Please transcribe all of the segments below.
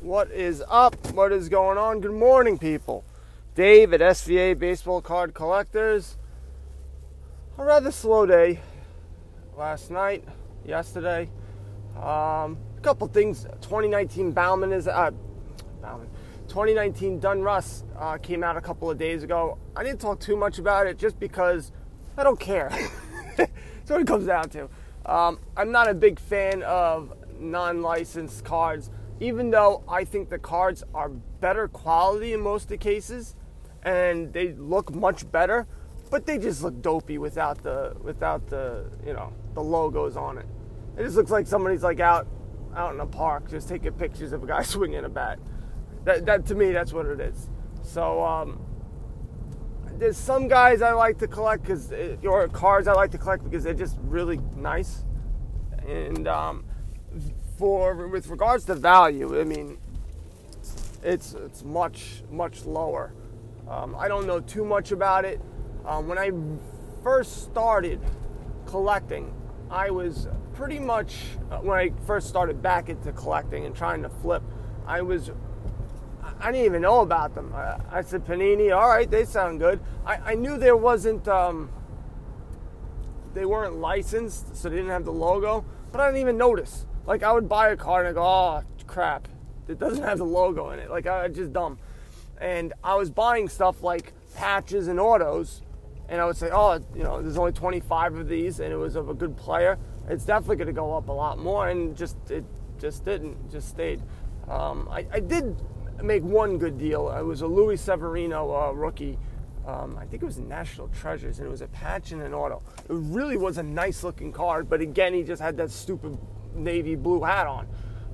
What is up? What is going on? Good morning, people. Dave at SVA Baseball Card Collectors. A rather slow day last night, yesterday. Um, a couple things. 2019 Bowman is uh, Bowman. 2019 Donruss uh, came out a couple of days ago. I didn't talk too much about it just because I don't care. That's what it comes down to. Um, I'm not a big fan of non-licensed cards even though I think the cards are better quality in most of the cases and they look much better, but they just look dopey without the without the you know the logos on it. It just looks like somebody's like out out in a park just taking pictures of a guy swinging a bat. That that to me that's what it is. So um, there's some guys I like to collect because or cards I like to collect because they're just really nice and um, for with regards to value, I mean, it's it's much much lower. Um, I don't know too much about it. Um, when I first started collecting, I was pretty much uh, when I first started back into collecting and trying to flip. I was I didn't even know about them. I, I said Panini, all right, they sound good. I, I knew there wasn't um, they weren't licensed, so they didn't have the logo, but I didn't even notice. Like I would buy a car and I go, oh crap, it doesn't have the logo in it. Like I just dumb. And I was buying stuff like patches and autos, and I would say, oh, you know, there's only 25 of these, and it was of a good player. It's definitely going to go up a lot more, and just it just didn't, just stayed. Um, I, I, did make one good deal. It was a Luis Severino uh, rookie. Um, I think it was National Treasures, and it was a patch and an auto. It really was a nice looking card, but again, he just had that stupid navy blue hat on.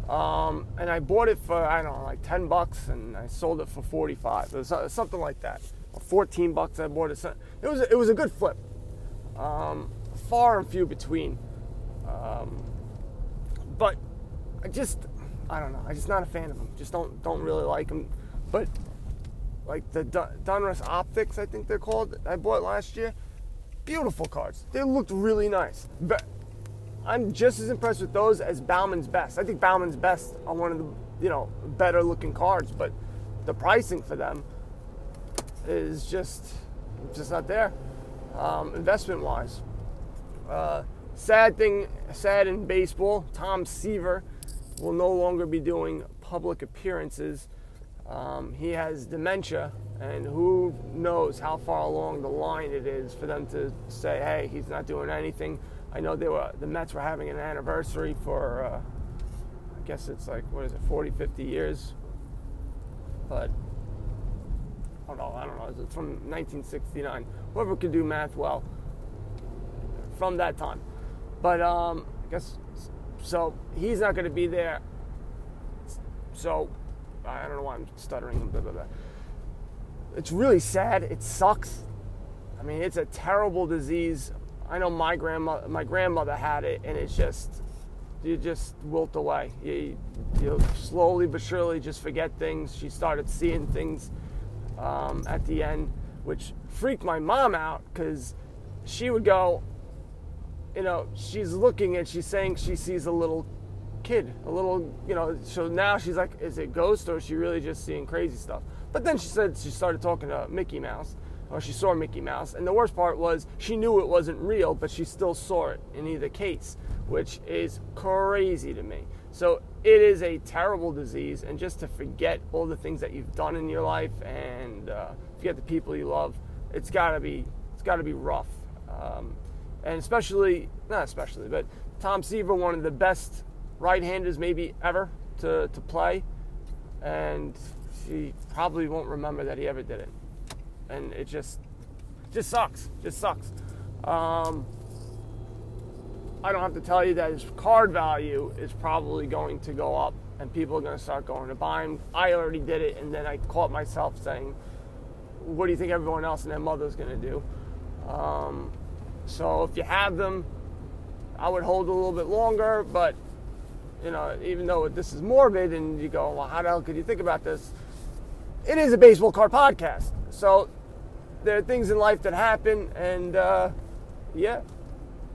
Um, and I bought it for I don't know like 10 bucks and I sold it for 45. It uh, something like that. 14 bucks I bought it. It was it was a good flip. Um, far and few between. Um, but I just I don't know. I'm just not a fan of them. Just don't don't really like them. But like the Donruss Optics, I think they're called. I bought last year. Beautiful cards. They looked really nice. But I'm just as impressed with those as Bowman's best. I think Bowman's best are one of the you know better looking cards, but the pricing for them is just just not there. Um, investment wise, uh, sad thing, sad in baseball. Tom Seaver will no longer be doing public appearances. Um, he has dementia, and who knows how far along the line it is for them to say, "Hey, he's not doing anything." I know they were the Mets were having an anniversary for uh, I guess it's like what is it 40 50 years but I don't know I don't know it's from 1969 whoever could do math well from that time but um, I guess so he's not going to be there so I don't know why I'm stuttering blah, blah, blah. it's really sad it sucks I mean it's a terrible disease I know my grandma, my grandmother had it, and it's just you just wilt away. You, you slowly but surely just forget things. She started seeing things um, at the end, which freaked my mom out because she would go, you know, she's looking and she's saying she sees a little kid, a little, you know, so now she's like, is it ghost or is she really just seeing crazy stuff? But then she said she started talking to Mickey Mouse or she saw Mickey Mouse. And the worst part was she knew it wasn't real, but she still saw it in either case, which is crazy to me. So it is a terrible disease, and just to forget all the things that you've done in your life and uh, forget the people you love, it's gotta be it's gotta be rough. Um, and especially not especially, but Tom Seaver, one of the best right-handers maybe ever to, to play, and he probably won't remember that he ever did it and it just just sucks. Just sucks. Um, I don't have to tell you that his card value is probably going to go up, and people are going to start going to buy him. I already did it, and then I caught myself saying, "What do you think everyone else and their mother's going to do?" Um, so if you have them, I would hold a little bit longer, but you know, even though this is morbid, and you go, "Well, how the hell could you think about this?" It is a baseball card podcast, so there are things in life that happen, and uh, yeah,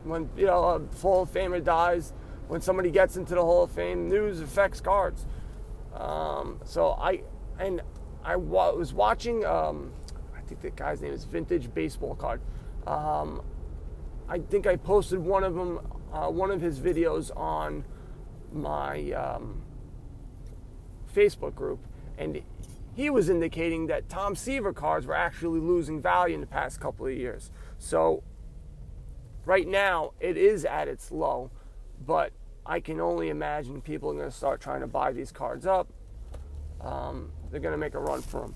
When you know a Hall of Famer dies, when somebody gets into the Hall of Fame, news affects cards. Um, so I and I wa- was watching. Um, I think the guy's name is Vintage Baseball Card. Um, I think I posted one of them, uh, one of his videos on my um, Facebook group, and he was indicating that Tom Seaver cards were actually losing value in the past couple of years. So right now it is at its low, but I can only imagine people are going to start trying to buy these cards up. Um, they're going to make a run for them.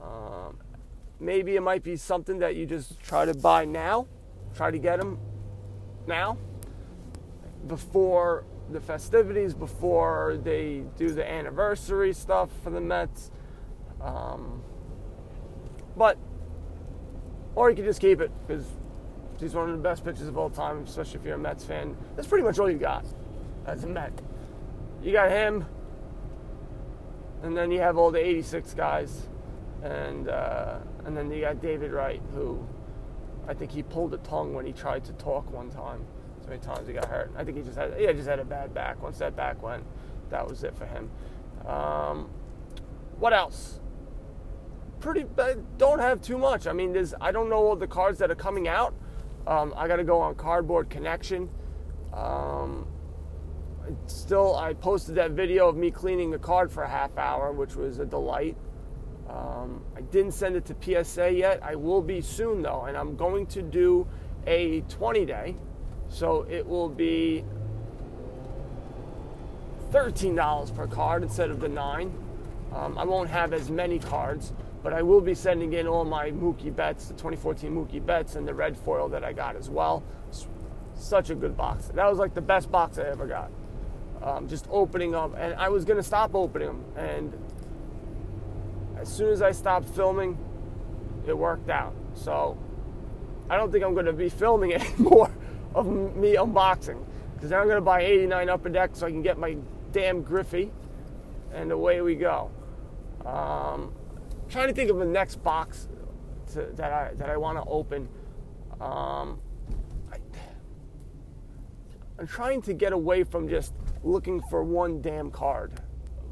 Um, maybe it might be something that you just try to buy now, try to get them now before the festivities, before they do the anniversary stuff for the Mets. Um, but, or you could just keep it because he's one of the best pitchers of all time, especially if you're a Mets fan. That's pretty much all you got as a Met. You got him, and then you have all the 86 guys, and uh, and then you got David Wright, who I think he pulled a tongue when he tried to talk one time. So many times he got hurt. I think he just had yeah just had a bad back. Once that back went, that was it for him. Um, what else? Pretty don't have too much. I mean, there's I don't know all the cards that are coming out. Um, I got to go on Cardboard Connection. Um, still, I posted that video of me cleaning the card for a half hour, which was a delight. Um, I didn't send it to PSA yet. I will be soon, though, and I'm going to do a 20 day. So it will be $13 per card instead of the 9 um, I won't have as many cards, but I will be sending in all my Mookie Betts, the 2014 Mookie Betts, and the red foil that I got as well. Such a good box. That was like the best box I ever got. Um, just opening them, and I was gonna stop opening them, and as soon as I stopped filming, it worked out. So I don't think I'm gonna be filming anymore of me unboxing because now I'm gonna buy 89 Upper Deck so I can get my damn Griffey, and away we go. Um, trying to think of the next box to, that I that I want to open. Um, I, I'm trying to get away from just looking for one damn card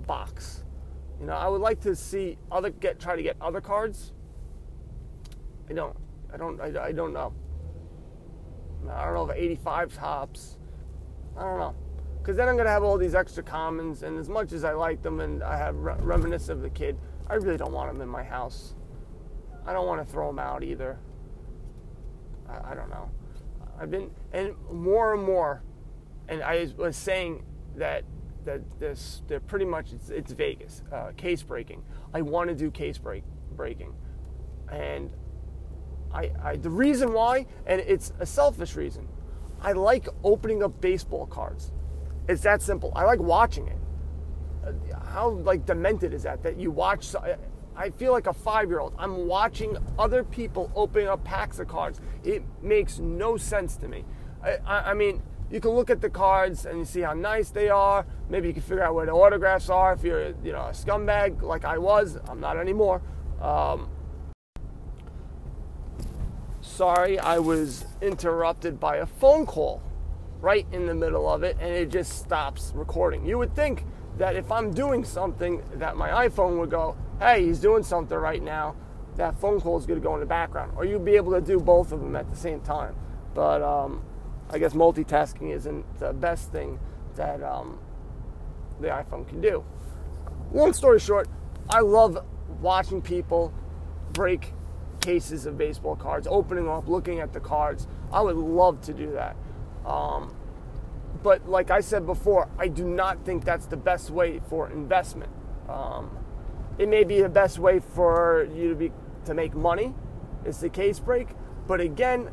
box. You know, I would like to see other get try to get other cards. I don't. I don't. I, I don't know. I don't know if 85 Topps. I don't know. Because then I'm to have all these extra commons, and as much as I like them and I have re- reminiscence of the kid, I really don't want them in my house. I don't want to throw them out either. I, I don't know. I've been, and more and more, and I was saying that that this they're pretty much it's, it's Vegas uh, case breaking. I want to do case break breaking, and I, I the reason why, and it's a selfish reason. I like opening up baseball cards. It's that simple. I like watching it. Uh, how like demented is that? That you watch. I feel like a five-year-old. I'm watching other people opening up packs of cards. It makes no sense to me. I, I, I mean, you can look at the cards and you see how nice they are. Maybe you can figure out where the autographs are. If you're, you know, a scumbag like I was, I'm not anymore. Um, sorry, I was interrupted by a phone call right in the middle of it, and it just stops recording. You would think that if I'm doing something, that my iPhone would go, "Hey, he's doing something right now." That phone call is going to go in the background, or you'd be able to do both of them at the same time. But um, I guess multitasking isn't the best thing that um, the iPhone can do. Long story short, I love watching people break cases of baseball cards, opening up, looking at the cards. I would love to do that. Um, but like I said before, I do not think that's the best way for investment. Um, it may be the best way for you to be to make money. It's the case break, but again,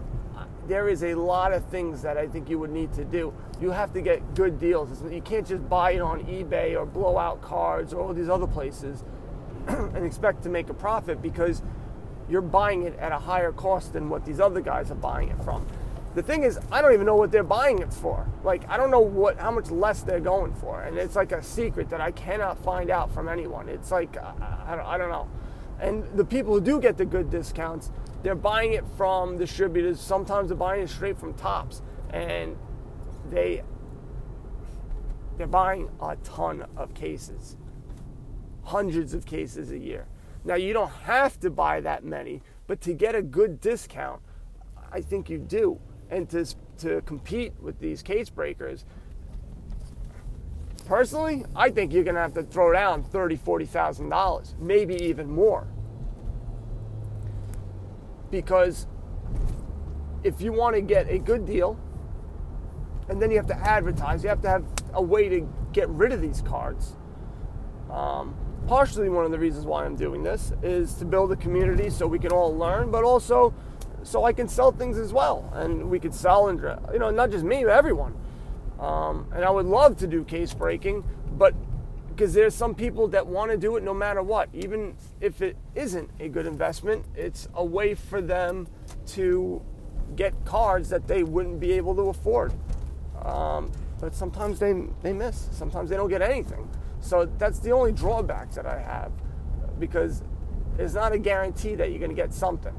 there is a lot of things that I think you would need to do. You have to get good deals. You can't just buy it on eBay or blowout cards or all these other places and expect to make a profit because you're buying it at a higher cost than what these other guys are buying it from. The thing is, I don't even know what they're buying it for. Like, I don't know what how much less they're going for, and it's like a secret that I cannot find out from anyone. It's like I, I, I don't know. And the people who do get the good discounts, they're buying it from distributors. Sometimes they're buying it straight from Topps. and they they're buying a ton of cases, hundreds of cases a year. Now you don't have to buy that many, but to get a good discount, I think you do. And to to compete with these case breakers, personally, I think you're going to have to throw down thirty, forty thousand dollars, maybe even more, because if you want to get a good deal, and then you have to advertise, you have to have a way to get rid of these cards. Um, partially, one of the reasons why I'm doing this is to build a community so we can all learn, but also so I can sell things as well, and we could sell and you know not just me, but everyone. Um, and I would love to do case breaking, but because there's some people that want to do it no matter what, even if it isn't a good investment, it's a way for them to get cards that they wouldn't be able to afford. Um, but sometimes they they miss. Sometimes they don't get anything. So that's the only drawback that I have, because it's not a guarantee that you're going to get something.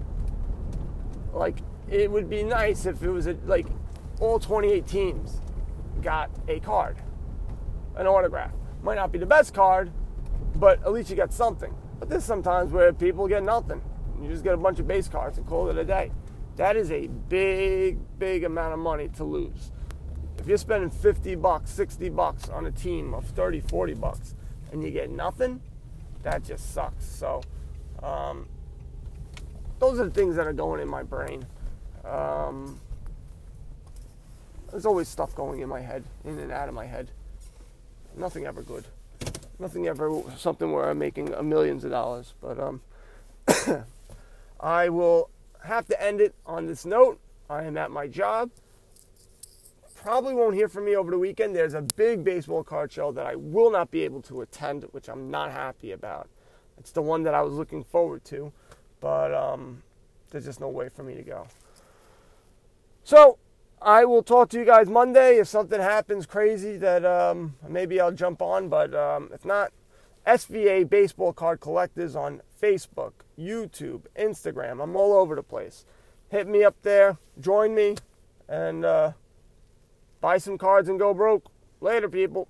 Like it would be nice if it was a, like all 28 teams got a card, an autograph. Might not be the best card, but at least you got something. But there's sometimes where people get nothing. You just get a bunch of base cards and call it a day. That is a big, big amount of money to lose. If you're spending 50 bucks, 60 bucks on a team of 30, 40 bucks and you get nothing, that just sucks. So, um, those are the things that are going in my brain. Um, there's always stuff going in my head, in and out of my head. Nothing ever good. Nothing ever something where I'm making millions of dollars. But um, I will have to end it on this note. I am at my job. Probably won't hear from me over the weekend. There's a big baseball card show that I will not be able to attend, which I'm not happy about. It's the one that I was looking forward to, but um, there's just no way for me to go. So I will talk to you guys Monday. If something happens crazy, that um, maybe I'll jump on. But um, if not, SVA Baseball Card Collectors on Facebook, YouTube, Instagram. I'm all over the place. Hit me up there, join me, and uh, buy some cards and go broke. Later, people.